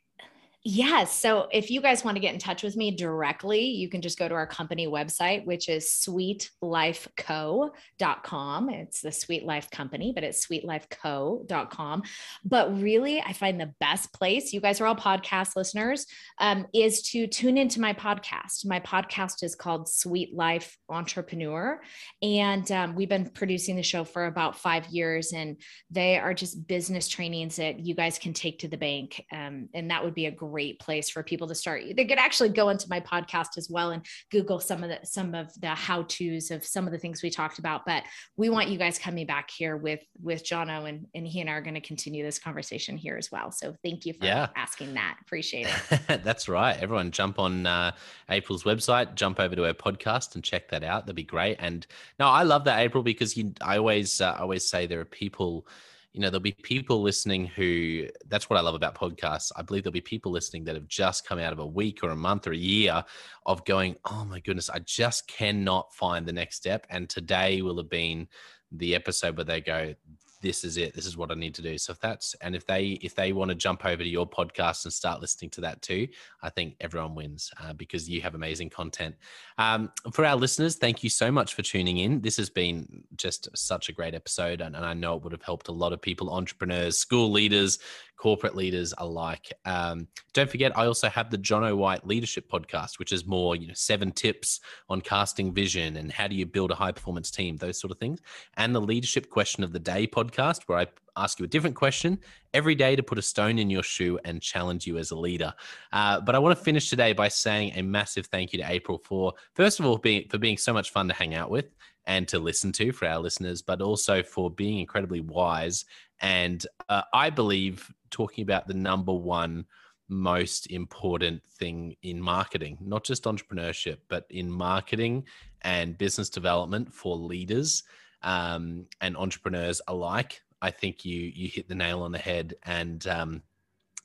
Yes. So if you guys want to get in touch with me directly, you can just go to our company website, which is sweetlifeco.com. It's the SweetLife Company, but it's sweetlifeco.com. But really, I find the best place, you guys are all podcast listeners, um, is to tune into my podcast. My podcast is called SweetLife Entrepreneur. And um, we've been producing the show for about five years, and they are just business trainings that you guys can take to the bank. Um, and that would be a great great place for people to start. They could actually go into my podcast as well and Google some of the some of the how tos of some of the things we talked about. But we want you guys coming back here with with Jono and and he and I are going to continue this conversation here as well. So thank you for yeah. asking that. Appreciate it. That's right. Everyone, jump on uh, April's website, jump over to her podcast and check that out. That'd be great. And no, I love that April because you. I always uh, always say there are people you know, there'll be people listening who that's what I love about podcasts. I believe there'll be people listening that have just come out of a week or a month or a year of going, oh my goodness, I just cannot find the next step. And today will have been the episode where they go, this is it this is what i need to do. So if that's and if they if they want to jump over to your podcast and start listening to that too i think everyone wins uh, because you have amazing content. Um, for our listeners thank you so much for tuning in. This has been just such a great episode and, and i know it would have helped a lot of people entrepreneurs school leaders corporate leaders alike. Um, don't forget, I also have the Jono White Leadership Podcast, which is more, you know, seven tips on casting vision and how do you build a high performance team, those sort of things. And the Leadership Question of the Day podcast, where I ask you a different question every day to put a stone in your shoe and challenge you as a leader. Uh, but I want to finish today by saying a massive thank you to April for, first of all, being for being so much fun to hang out with and to listen to for our listeners, but also for being incredibly wise and uh, I believe talking about the number one most important thing in marketing, not just entrepreneurship, but in marketing and business development for leaders um, and entrepreneurs alike. I think you you hit the nail on the head, and um,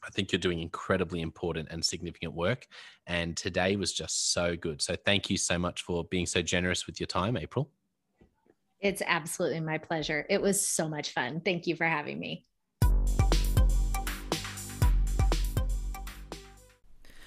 I think you're doing incredibly important and significant work. And today was just so good. So thank you so much for being so generous with your time, April. It's absolutely my pleasure. It was so much fun. Thank you for having me.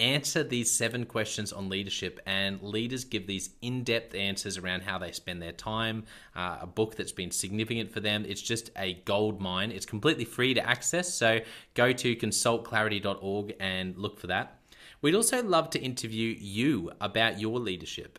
answer these seven questions on leadership. And leaders give these in depth answers around how they spend their time, uh, a book that's been significant for them. It's just a gold mine. It's completely free to access. So go to consultclarity.org and look for that. We'd also love to interview you about your leadership.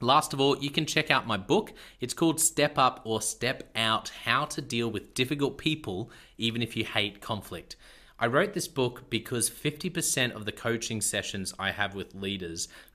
Last of all, you can check out my book. It's called Step Up or Step Out How to Deal with Difficult People, Even If You Hate Conflict. I wrote this book because 50% of the coaching sessions I have with leaders,